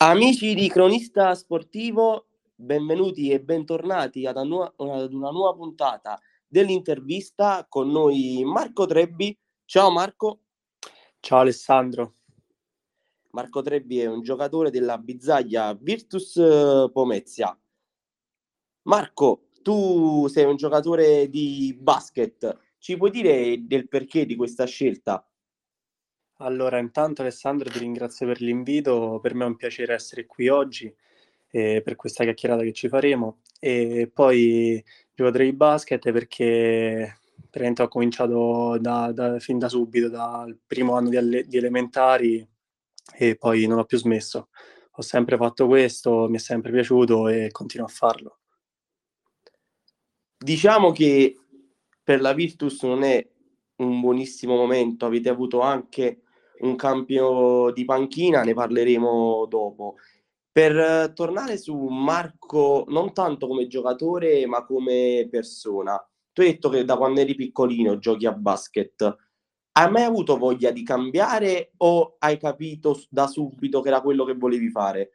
Amici di Cronista Sportivo, benvenuti e bentornati ad, anu- ad una nuova puntata dell'intervista con noi Marco Trebbi. Ciao Marco. Ciao Alessandro. Marco Trebbi è un giocatore della Bizzaglia Virtus eh, Pomezia. Marco, tu sei un giocatore di basket, ci puoi dire del perché di questa scelta? Allora, intanto Alessandro ti ringrazio per l'invito, per me è un piacere essere qui oggi eh, per questa chiacchierata che ci faremo e poi giocatore di basket perché praticamente ho cominciato da, da, fin da subito, dal primo anno di, alle, di elementari e poi non ho più smesso. Ho sempre fatto questo, mi è sempre piaciuto e continuo a farlo. Diciamo che per la Virtus non è un buonissimo momento, avete avuto anche un cambio di panchina, ne parleremo dopo. Per tornare su Marco, non tanto come giocatore, ma come persona, tu hai detto che da quando eri piccolino giochi a basket. Hai mai avuto voglia di cambiare o hai capito da subito che era quello che volevi fare?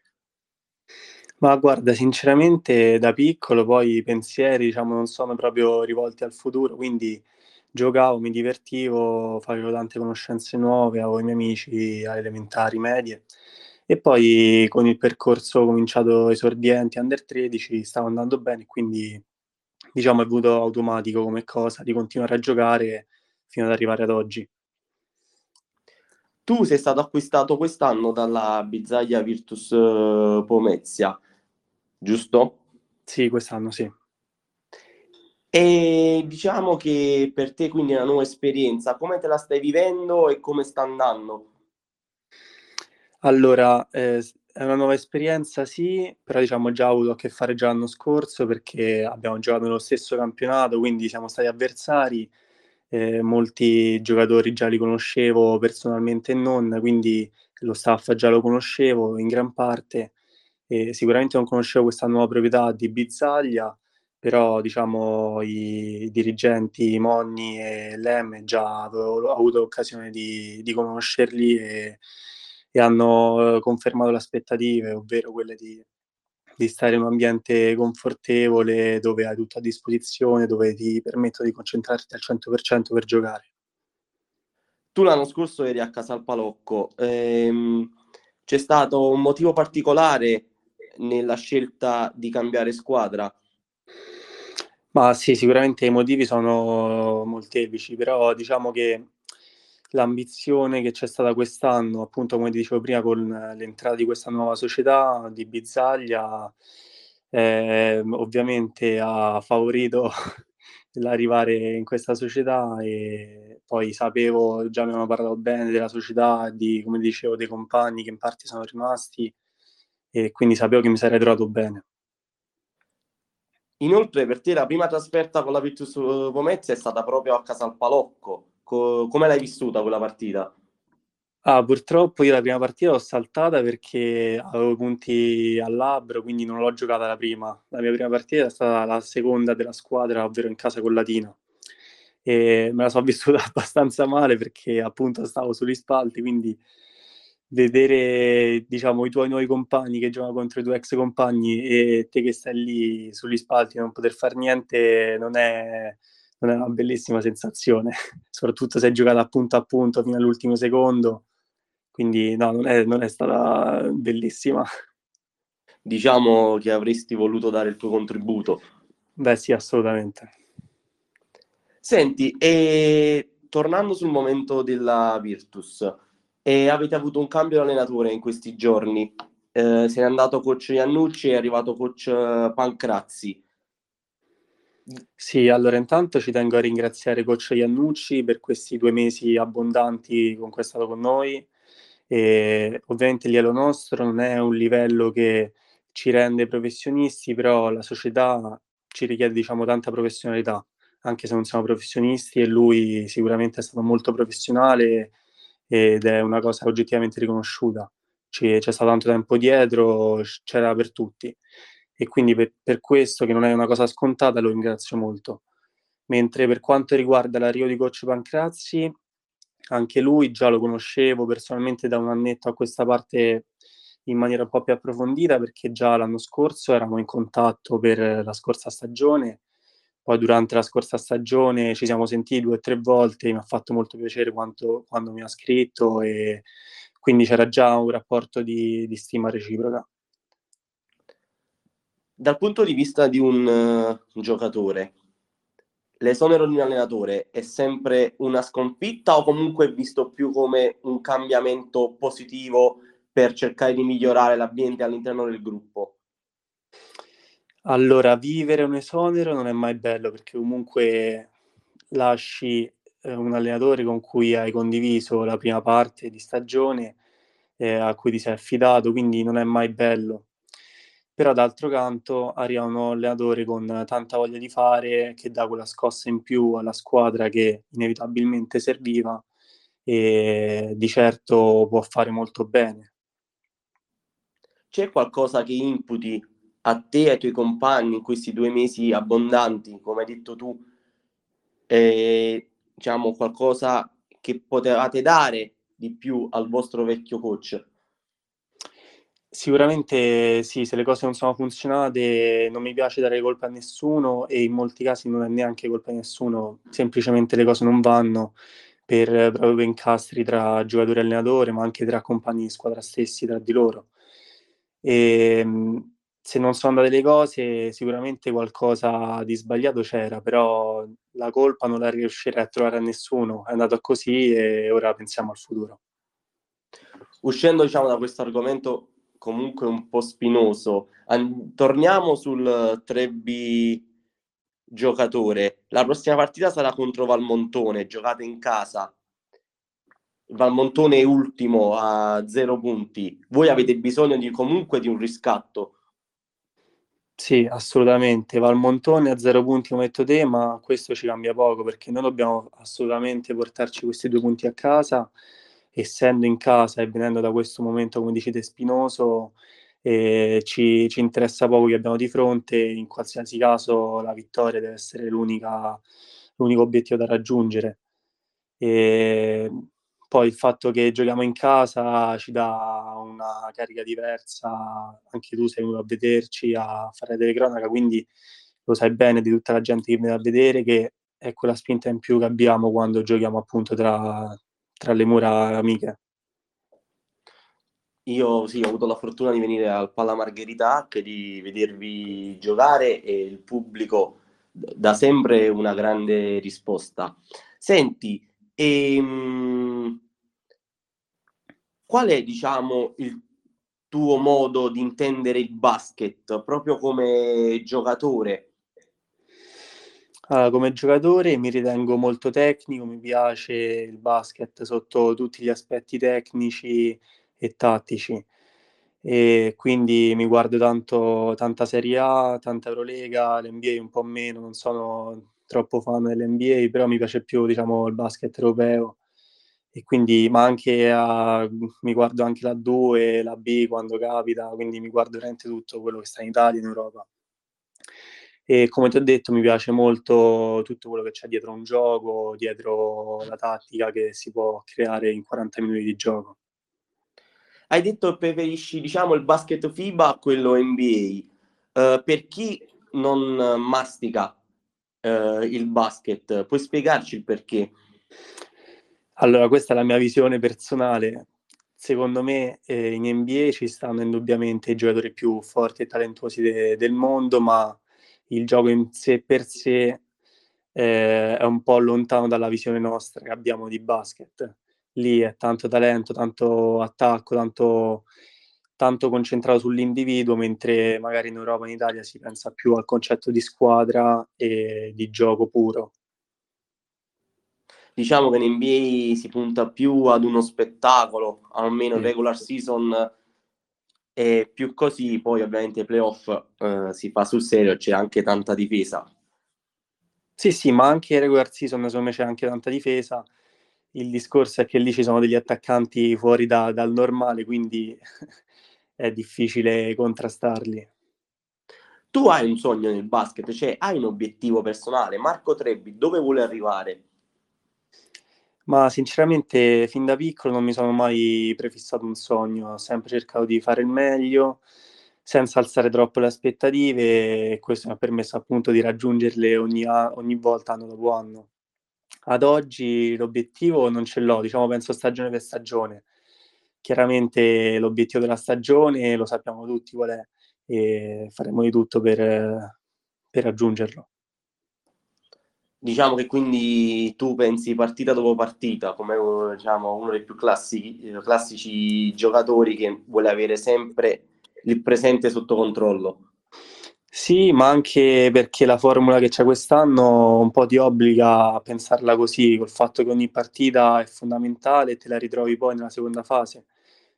Ma guarda, sinceramente da piccolo poi i pensieri, diciamo, non sono proprio rivolti al futuro, quindi giocavo, mi divertivo, facevo tante conoscenze nuove, avevo i miei amici alle elementari, medie e poi con il percorso cominciato esordienti, under 13, stavo andando bene, quindi diciamo è venuto automatico come cosa di continuare a giocare fino ad arrivare ad oggi. Tu sei stato acquistato quest'anno dalla Bizzaglia Virtus eh, Pomezia, giusto? Sì, quest'anno sì. E diciamo che per te quindi è una nuova esperienza, come te la stai vivendo e come sta andando? Allora, eh, è una nuova esperienza, sì, però diciamo già avuto a che fare già l'anno scorso perché abbiamo giocato nello stesso campionato, quindi siamo stati avversari, eh, molti giocatori già li conoscevo personalmente e non, quindi lo staff già lo conoscevo in gran parte. E sicuramente non conoscevo questa nuova proprietà di Bizzaglia, però diciamo i dirigenti Monni e Lem già avevo avuto l'occasione di, di conoscerli e, e, hanno confermato le aspettative, ovvero quelle di, di, stare in un ambiente confortevole dove hai tutto a disposizione, dove ti permettono di concentrarti al 100% per giocare. Tu l'anno scorso eri a Casalpalocco, ehm, c'è stato un motivo particolare nella scelta di cambiare squadra? Ma sì, sicuramente i motivi sono molteplici, però diciamo che l'ambizione che c'è stata quest'anno, appunto come dicevo prima, con l'entrata di questa nuova società di Bizzaglia, eh, ovviamente ha favorito l'arrivare in questa società e poi sapevo, già mi hanno parlato bene della società, di, come dicevo, dei compagni che in parte sono rimasti e quindi sapevo che mi sarei trovato bene. Inoltre, per te la prima trasferta con la Virtus Pomezia è stata proprio a Casalpalocco. Co- come l'hai vissuta quella partita? Ah, purtroppo io la prima partita l'ho saltata perché avevo punti al labbro, quindi non l'ho giocata la prima. La mia prima partita è stata la seconda della squadra, ovvero in casa con Latina. E me la sono vissuta abbastanza male perché appunto stavo sugli spalti, quindi vedere diciamo, i tuoi nuovi compagni che giocano contro i tuoi ex compagni e te che stai lì sugli spalti e non poter fare niente non è, non è una bellissima sensazione, soprattutto se hai giocato a punto a punto fino all'ultimo secondo, quindi no, non è, non è stata bellissima. Diciamo che avresti voluto dare il tuo contributo. Beh sì, assolutamente. Senti, e tornando sul momento della Virtus, e avete avuto un cambio di allenatore in questi giorni. Eh, se n'è andato coach Iannucci e è arrivato coach eh, Pancrazzi. Sì, allora intanto ci tengo a ringraziare coach Iannucci per questi due mesi abbondanti con cui è stato con noi. E ovviamente il livello nostro non è un livello che ci rende professionisti, però la società ci richiede diciamo tanta professionalità, anche se non siamo professionisti e lui sicuramente è stato molto professionale ed è una cosa oggettivamente riconosciuta. c'è stato tanto tempo dietro, c'era per tutti e quindi per, per, questo che non è una cosa scontata lo ringrazio molto. Mentre per quanto riguarda l'arrivo di coach Pancrazzi, anche lui già lo conoscevo personalmente da un annetto a questa parte, in maniera un po' più approfondita perché già l'anno scorso eravamo in contatto per la scorsa stagione, poi durante la scorsa stagione ci siamo sentiti due o tre volte, mi ha fatto molto piacere quanto, quando mi ha scritto e quindi c'era già un rapporto di, di stima reciproca. Dal punto di vista di un uh, giocatore, l'esonero di un allenatore è sempre una sconfitta o comunque visto più come un cambiamento positivo per cercare di migliorare l'ambiente all'interno del gruppo? Allora, vivere un esonero non è mai bello perché comunque lasci eh, un allenatore con cui hai condiviso la prima parte di stagione, eh, a cui ti sei affidato, quindi non è mai bello però d'altro canto arriva un allenatore con tanta voglia di fare che dà quella scossa in più alla squadra che inevitabilmente serviva e di certo può fare molto bene. C'è qualcosa che imputi a te e ai tuoi compagni in questi due mesi abbondanti, come hai detto tu, eh, diciamo qualcosa che potevate dare di più al vostro vecchio coach? Sicuramente sì, se le cose non sono funzionate non mi piace dare colpa a nessuno e in molti casi non è neanche colpa di nessuno, semplicemente le cose non vanno per proprio incastri tra giocatori e allenatore, ma anche tra compagni di squadra stessi, tra di loro. E, ehm, se non sono andate le cose, sicuramente qualcosa di sbagliato c'era, però la colpa non la riuscirei a trovare a nessuno. È andato così e ora pensiamo al futuro. Uscendo diciamo, da questo argomento comunque un po' spinoso. An- torniamo sul 3B giocatore. La prossima partita sarà contro Valmontone, giocate in casa. Valmontone è ultimo a zero punti. Voi avete bisogno di, comunque di un riscatto. Sì, assolutamente. Valmontone a zero punti come detto te, ma questo ci cambia poco perché noi dobbiamo assolutamente portarci questi due punti a casa essendo in casa e venendo da questo momento, come dicete, spinoso, eh, ci, ci, interessa poco che abbiamo di fronte, in qualsiasi caso la vittoria deve essere l'unico obiettivo da raggiungere. E poi il fatto che giochiamo in casa ci dà una carica diversa, anche tu sei venuto a vederci, a fare telecronaca, quindi lo sai bene di tutta la gente che viene a vedere che è quella spinta in più che abbiamo quando giochiamo appunto tra, tra le mura amiche. Io sì, ho avuto la fortuna di venire al Palla Margherita Hack, di vedervi giocare e il pubblico dà sempre una grande risposta. Senti, ehm, qual è, diciamo, il tuo modo di intendere il basket proprio come giocatore? Allora, come giocatore mi ritengo molto tecnico, mi piace il basket sotto tutti gli aspetti tecnici e tattici. E quindi mi guardo tanto, tanta Serie A, tanta Eurolega, l'NBA un po' meno, non sono troppo fan dell'NBA, però mi piace più diciamo, il basket europeo. E quindi, ma anche a, mi guardo anche la 2, la B quando capita, quindi mi guardo veramente tutto quello che sta in Italia, in Europa. E come ti ho detto, mi piace molto tutto quello che c'è dietro un gioco, dietro la tattica che si può creare in 40 minuti di gioco. Hai detto che preferisci, diciamo, il basket FIBA a quello NBA. Uh, eh, per chi non mastica uh, il basket, puoi spiegarci il perché? Allora, questa è la mia visione personale. Secondo me eh, in NBA ci stanno indubbiamente i giocatori più forti e talentuosi de- del mondo, ma il gioco in sé per sé eh, è un po' lontano dalla visione nostra che abbiamo di basket. Lì è tanto talento, tanto attacco, tanto, tanto concentrato sull'individuo, mentre magari in Europa e in Italia si pensa più al concetto di squadra e di gioco puro. Diciamo che in NBA si punta più ad uno spettacolo, almeno sì. regular season e più così poi ovviamente i playoff eh, si fa sul serio c'è anche tanta difesa. Sì sì ma anche regular season secondo me c'è anche tanta difesa. Il discorso è che lì ci sono degli attaccanti fuori da, dal normale quindi è difficile contrastarli. Tu hai un sogno nel basket? Cioè hai un obiettivo personale? Marco Trebbi dove vuole arrivare Ma sinceramente fin da piccolo non mi sono mai prefissato un sogno, ho sempre cercato di fare il meglio senza alzare troppo le aspettative e questo mi ha permesso appunto di raggiungerle ogni, a- ogni volta anno dopo anno. Ad oggi l'obiettivo non ce l'ho, diciamo penso stagione per stagione. Chiaramente l'obiettivo della stagione lo sappiamo tutti qual è e faremo di tutto per, per raggiungerlo. Diciamo che quindi tu pensi partita dopo partita come diciamo, uno dei più classici, classici giocatori che vuole avere sempre il presente sotto controllo. Sì, ma anche perché la formula che c'è quest'anno un po' ti obbliga a pensarla così, col fatto che ogni partita è fondamentale e te la ritrovi poi nella seconda fase.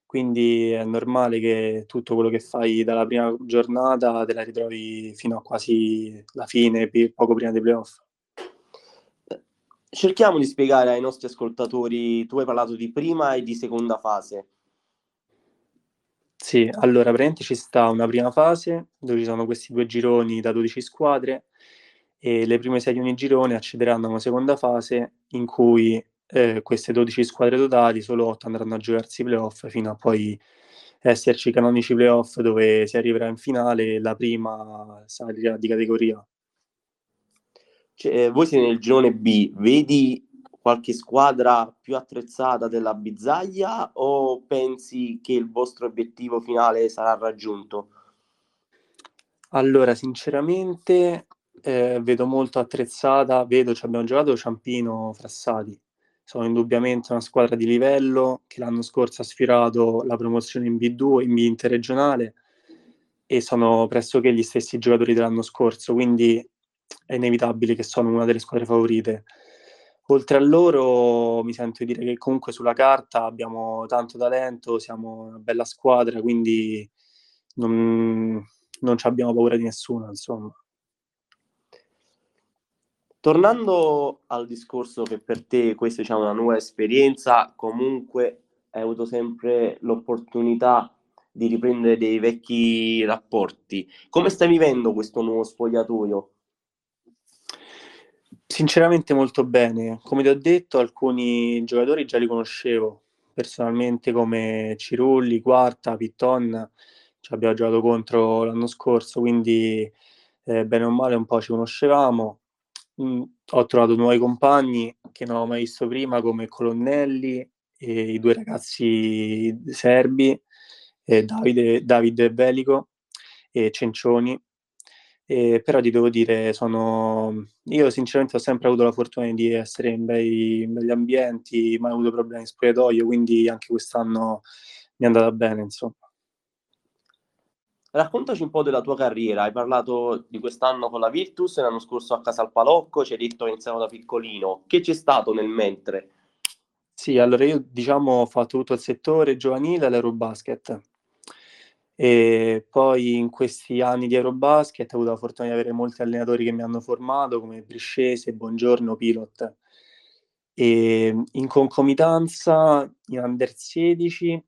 Quindi è normale che tutto quello che fai dalla prima giornata te la ritrovi fino a quasi la fine, poco prima dei playoff. Cerchiamo di spiegare ai nostri ascoltatori, tu hai parlato di prima e di seconda fase. Sì, allora praticamente ci sta una prima fase dove ci sono questi due gironi da 12 squadre e le prime sei di ogni girone accederanno a una seconda fase in cui eh, queste 12 squadre totali, solo 8 andranno a giocarsi i playoff fino a poi esserci canonici playoff dove si arriverà in finale la prima salirà di categoria. Cioè, voi siete nel girone B, vedi qualche squadra più attrezzata della Bizzaglia o pensi che il vostro obiettivo finale sarà raggiunto? Allora, sinceramente eh, vedo molto attrezzata, vedo, ci abbiamo giocato Ciampino Frassati, sono indubbiamente una squadra di livello che l'anno scorso ha sfiorato la promozione in B2, in B interregionale e sono pressoché gli stessi giocatori dell'anno scorso, quindi è inevitabile che sono una delle squadre favorite oltre a loro mi sento di dire che comunque sulla carta abbiamo tanto talento, siamo una bella squadra, quindi non, non abbiamo paura di nessuno, insomma. Tornando al discorso che per te questa è diciamo, una nuova esperienza, comunque hai avuto sempre l'opportunità di riprendere dei vecchi rapporti. Come stai vivendo questo nuovo spogliatoio? Sinceramente molto bene. Come ti ho detto, alcuni giocatori già li conoscevo personalmente come Cirulli, Quarta, Pitton, ci abbiamo giocato contro l'anno scorso, quindi eh, bene o male un po' ci conoscevamo. Mm, ho trovato nuovi compagni che non ho mai visto prima come Colonnelli e i due ragazzi serbi, eh, Davide, Davide Velico e Cencioni, eh, però ti devo dire, sono... io sinceramente ho sempre avuto la fortuna di essere in, bei, in begli ambienti, mai avuto problemi in spogliatoio, quindi anche quest'anno mi è andata bene, insomma. Raccontaci un po' della tua carriera, hai parlato di quest'anno con la Virtus, l'anno scorso a Casa al Palocco, ci hai detto che iniziamo da piccolino, che c'è stato nel mentre? Sì, allora io diciamo ho fatto tutto il settore giovanile all'Eurobasket, e poi in questi anni di Eurobasket ho avuto la fortuna di avere molti allenatori che mi hanno formato, come Briscese, Buongiorno, Pilot. E in concomitanza, in Under 16,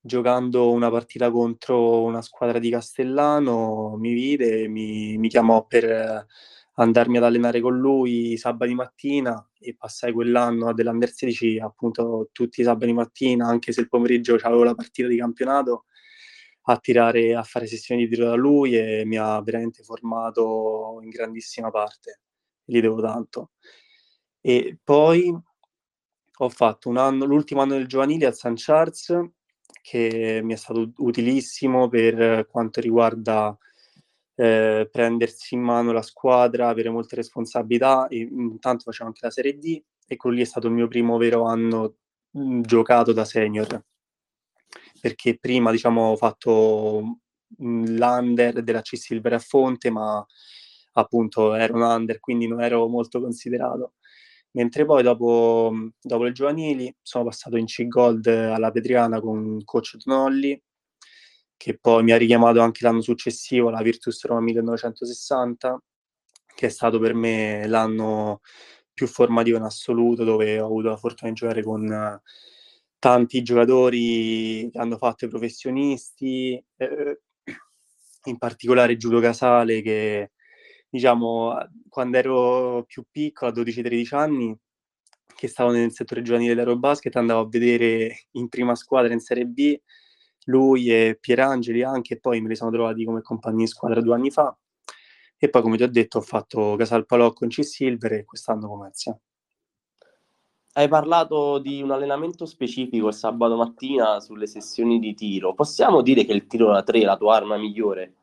giocando una partita contro una squadra di Castellano, mi vide, mi, mi chiamò per andarmi ad allenare con lui sabati mattina e passai quell'anno dell'Under 16 appunto tutti i sabati mattina, anche se il pomeriggio avevo la partita di campionato a tirare, a fare sessioni di tiro da lui e mi ha veramente formato in grandissima parte. Gli devo tanto. E poi ho fatto un anno, l'ultimo anno del giovanile a San Charles, che mi è stato utilissimo per quanto riguarda eh, prendersi in mano la squadra, avere molte responsabilità. E intanto facevo anche la Serie D e quello lì è stato il mio primo vero anno giocato da senior perché prima diciamo ho fatto l'under della C Silver a Fonte, ma appunto ero un under, quindi non ero molto considerato. Mentre poi dopo, dopo le giovanili sono passato in C-Gold alla Petriana con coach Tonolli, che poi mi ha richiamato anche l'anno successivo alla Virtus Roma 1960, che è stato per me l'anno più formativo in assoluto, dove ho avuto la fortuna di giocare con tanti giocatori che hanno fatto i professionisti, eh, in particolare Giulio Casale che diciamo quando ero più piccolo, a 12-13 anni, che stavo nel settore giovanile dell'Aerobasket, andavo a vedere in prima squadra in Serie B lui e Pierangeli anche, e poi me li sono trovati come compagni in squadra due anni fa. E poi, come ti ho detto, ho fatto Casal Palocco in C-Silver e quest'anno Comezia. Hai parlato di un allenamento specifico il sabato mattina sulle sessioni di tiro. Possiamo dire che il tiro da tre è la tua arma migliore?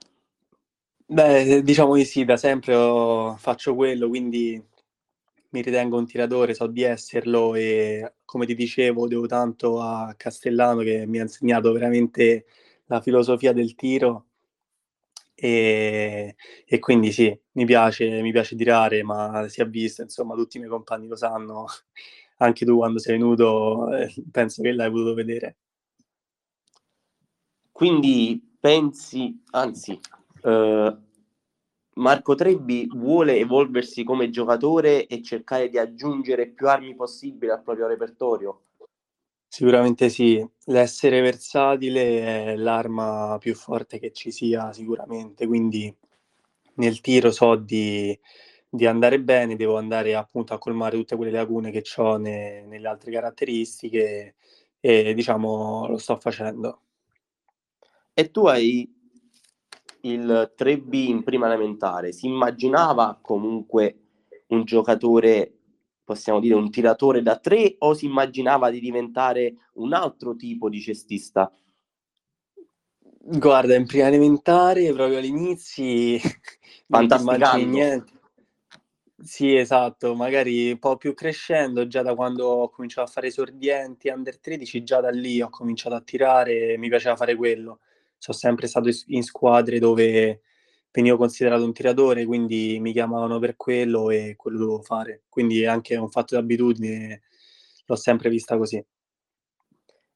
Beh, diciamo di sì, da sempre faccio quello, quindi mi ritengo un tiratore, so di esserlo e come ti dicevo devo tanto a Castellano che mi ha insegnato veramente la filosofia del tiro e, e quindi sì, mi piace, mi piace tirare, ma si è visto, insomma tutti i miei compagni lo sanno, anche tu quando sei venuto eh, penso che l'hai potuto vedere. Quindi pensi, anzi, eh, Marco Trebbi vuole evolversi come giocatore e cercare di aggiungere più armi possibili al proprio repertorio? Sicuramente sì, l'essere versatile è l'arma più forte che ci sia sicuramente, quindi nel tiro so di, di andare bene, devo andare appunto a colmare tutte quelle lacune che ho ne, nelle altre caratteristiche e diciamo lo sto facendo. E tu hai il 3B in prima elementare, si immaginava comunque un giocatore, possiamo dire un tiratore da tre o si immaginava di diventare un altro tipo di cestista? Guarda, in prima elementare, proprio all'inizio, non ti niente. Sì, esatto, magari un po' più crescendo, già da quando ho cominciato a fare esordienti under 13, già da lì ho cominciato a tirare e mi piaceva fare quello sono sempre stato in squadre dove venivo considerato un tiratore, quindi mi chiamavano per quello e quello dovevo fare. Quindi è anche un fatto di abitudine, l'ho sempre vista così.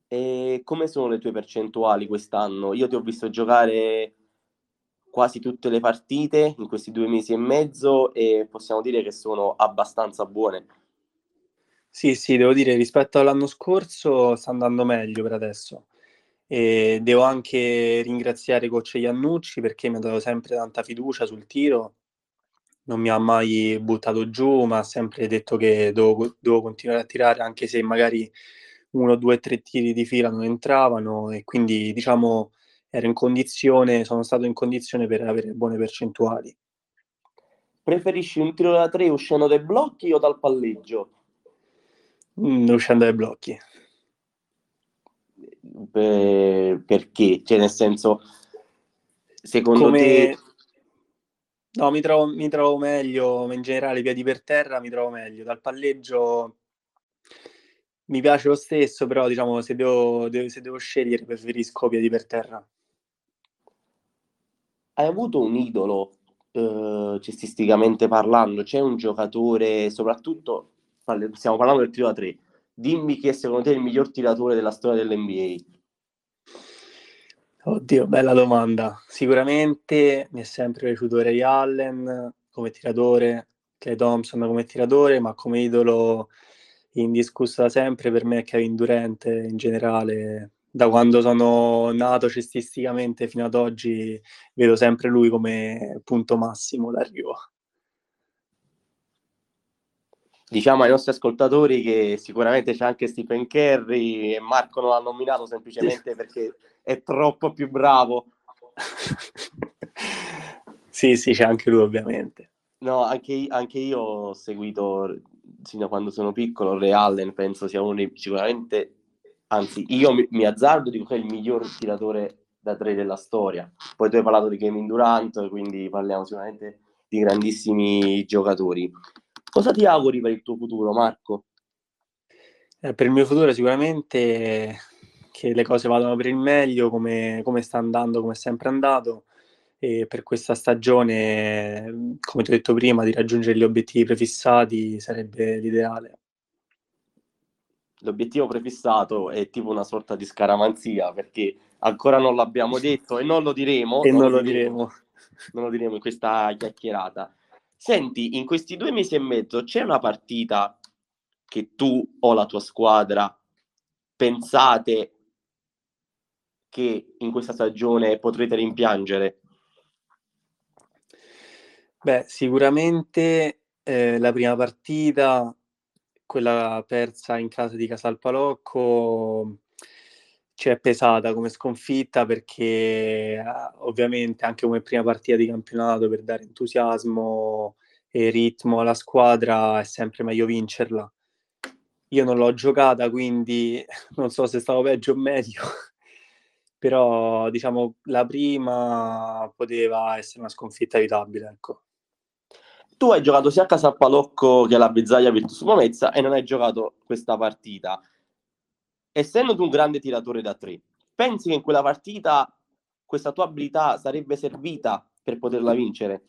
E come sono le tue percentuali quest'anno? Io ti ho visto giocare quasi tutte le partite in questi due mesi e mezzo e possiamo dire che sono abbastanza buone. Sì, sì, devo dire rispetto all'anno scorso sta andando meglio per adesso. E devo anche ringraziare coach Iannucci perché mi ha dato sempre tanta fiducia sul tiro, non mi ha mai buttato giù, ma ha sempre detto che devo, devo continuare a tirare anche se magari uno, due, tre tiri di fila non entravano e quindi diciamo ero in condizione, sono stato in condizione per avere buone percentuali. Preferisci un tiro da tre uscendo dai blocchi o dal palleggio? Mm, uscendo dai blocchi per, perché? Cioè, nel senso, secondo Come... te... No, mi trovo, mi trovo meglio, in generale, piedi per terra mi trovo meglio. Dal palleggio mi piace lo stesso, però diciamo, se devo, se devo scegliere preferisco piedi per terra. Hai avuto un idolo, eh, cestisticamente parlando? C'è un giocatore, soprattutto, stiamo parlando del tiro da tre, dimmi chi è secondo te il miglior tiratore della storia dell'NBA. Oddio, bella domanda. Sicuramente mi è sempre piaciuto Ray Allen come tiratore, Clay Thompson come tiratore, ma come idolo indiscusso da sempre per me è Kevin Durant in generale. Da quando sono nato cestisticamente fino ad oggi vedo sempre lui come punto massimo d'arrivo diciamo ai nostri ascoltatori che sicuramente c'è anche Stephen Curry e Marco non l'ha nominato semplicemente perché è troppo più bravo. sì, sì, c'è anche lui ovviamente. No, anche, anche io ho seguito sin da quando sono piccolo Ray Allen, penso sia uno dei sicuramente, anzi io mi, mi azzardo dico che è il miglior tiratore da tre della storia. Poi tu hai parlato di Kevin Durant, quindi parliamo sicuramente di grandissimi giocatori. Cosa ti auguri per il tuo futuro, Marco? Eh, per il mio futuro sicuramente che le cose vadano per il meglio, come, come sta andando, come è sempre andato. E per questa stagione, come ti ho detto prima, di raggiungere gli obiettivi prefissati sarebbe l'ideale. L'obiettivo prefissato è tipo una sorta di scaramanzia perché ancora non l'abbiamo detto e non lo diremo. E non, non lo diremo. diremo. Non lo diremo in questa chiacchierata. Senti, in questi due mesi e mezzo c'è una partita che tu o la tua squadra pensate che in questa stagione potrete rimpiangere? Beh, sicuramente eh, la prima partita quella persa in casa di Casalpalocco ci è pesata come sconfitta perché eh, ovviamente anche come prima partita di campionato per dare entusiasmo e ritmo alla squadra è sempre meglio vincerla. Io non l'ho giocata, quindi non so se stavo peggio o meglio, però diciamo la prima poteva essere una sconfitta evitabile, ecco. Tu hai giocato sia a Casalpalocco che alla Bezzaglia Virtus Pomezia e non hai giocato questa partita essendo tu un grande tiratore da tre, pensi che in quella partita questa tua abilità sarebbe servita per poterla vincere?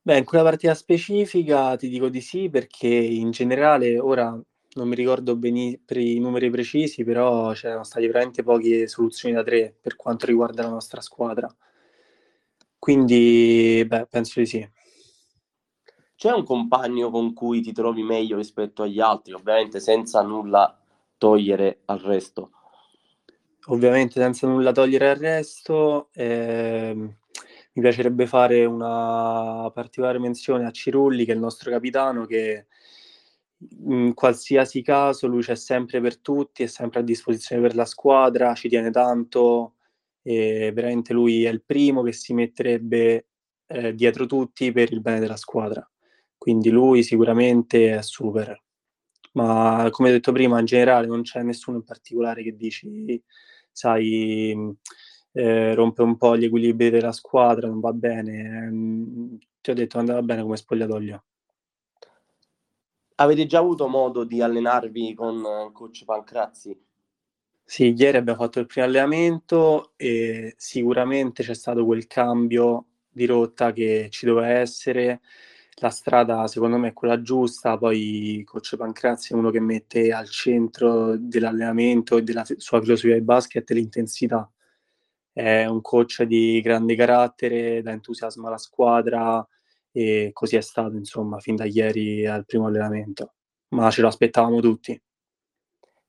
Beh, in quella partita specifica ti dico di sì, perché in generale ora non mi ricordo bene per i numeri precisi, però c'erano state veramente poche soluzioni da tre per quanto riguarda la nostra squadra. Quindi, beh, penso di sì. C'è un compagno con cui ti trovi meglio rispetto agli altri, ovviamente senza nulla togliere al resto. Ovviamente senza nulla togliere al resto, eh, mi piacerebbe fare una particolare menzione a Cirulli, che è il nostro capitano, che in qualsiasi caso lui c'è sempre per tutti, è sempre a disposizione per la squadra, ci tiene tanto, e veramente lui è il primo che si metterebbe eh, dietro tutti per il bene della squadra. Quindi lui sicuramente è super ma come detto prima, in generale non c'è nessuno in particolare che dici, sai, eh, rompe un po' gli equilibri della squadra, non va bene. Mm, ti ho detto andava bene come spogliatoio. Avete già avuto modo di allenarvi con coach Pancrazzi? Sì, ieri abbiamo fatto il primo allenamento e sicuramente c'è stato quel cambio di rotta che ci doveva essere la strada secondo me è quella giusta, poi coach Pancrazzi è uno che mette al centro dell'allenamento e della sua filosofia di basket l'intensità. È un coach di grande carattere, dà entusiasmo alla squadra e così è stato insomma fin da ieri al primo allenamento, ma ce lo aspettavamo tutti.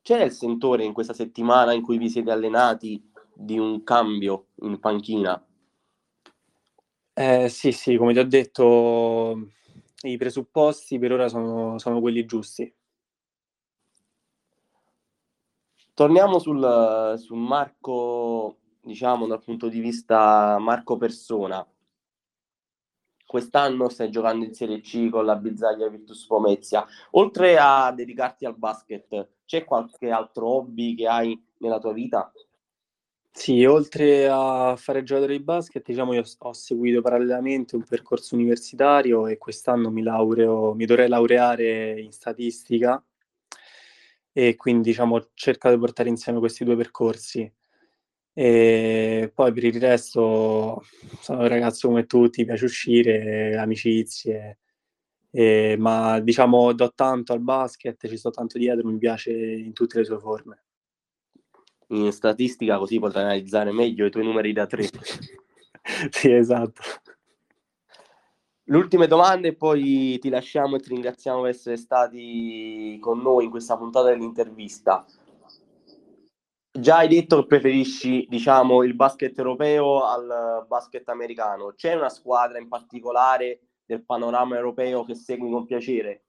C'è il sentore in questa settimana in cui vi siete allenati di un cambio in panchina? Eh, sì, sì, come ti ho detto, i presupposti per ora sono, sono quelli giusti. Torniamo sul, su Marco, diciamo dal punto di vista Marco Persona. Quest'anno stai giocando in Serie C con la Bizzaglia Virtus Pomezia. Oltre a dedicarti al basket, c'è qualche altro hobby che hai nella tua vita? Sì, oltre a fare giocatore di basket, diciamo, io ho seguito parallelamente un percorso universitario e quest'anno mi laureo, mi dovrei laureare in statistica e quindi diciamo, ho cercato di portare insieme questi due percorsi. E poi per il resto sono un ragazzo come tutti, piace uscire, amicizie, e, ma diciamo do tanto al basket, ci sto tanto dietro, mi piace in tutte le sue forme in statistica così potrai analizzare meglio i tuoi numeri da tre. sì, esatto. Le ultime domande e poi ti lasciamo e ti ringraziamo per essere stati con noi in questa puntata dell'intervista. Già hai detto che preferisci, diciamo, il basket europeo al basket americano. C'è una squadra in particolare del panorama europeo che segui con piacere?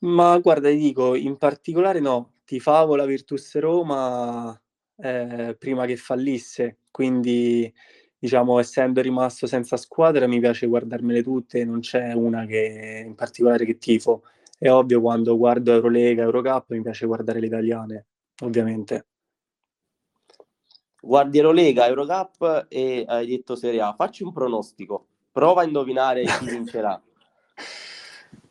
Ma guarda, ti dico, in particolare no, tifavo la Virtus Roma eh, prima che fallisse, quindi diciamo essendo rimasto senza squadra mi piace guardarmele tutte, non c'è una che in particolare che tifo. È ovvio quando guardo Eurolega, Eurocup mi piace guardare le italiane, ovviamente. Guardi Eurolega, Eurocup e hai detto Serie A. Facci un pronostico. Prova a indovinare chi vincerà.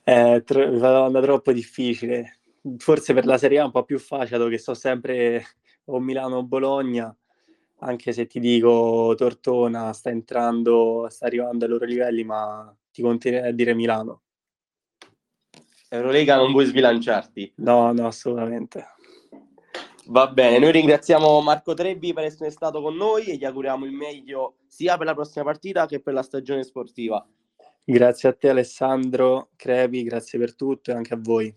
È tro- una domanda troppo difficile forse per la Serie A è un po' più facile, dato che sto sempre o Milano o Bologna, anche se ti dico Tortona sta entrando, sta arrivando ai loro livelli, ma ti continuerei a dire Milano. Eurolega non vuoi sbilanciarti? No, no, assolutamente. Va bene, noi ringraziamo Marco Trebbi per essere stato con noi e gli auguriamo il meglio sia per la prossima partita che per la stagione sportiva. Grazie a te Alessandro Crepi, grazie per tutto e anche a voi.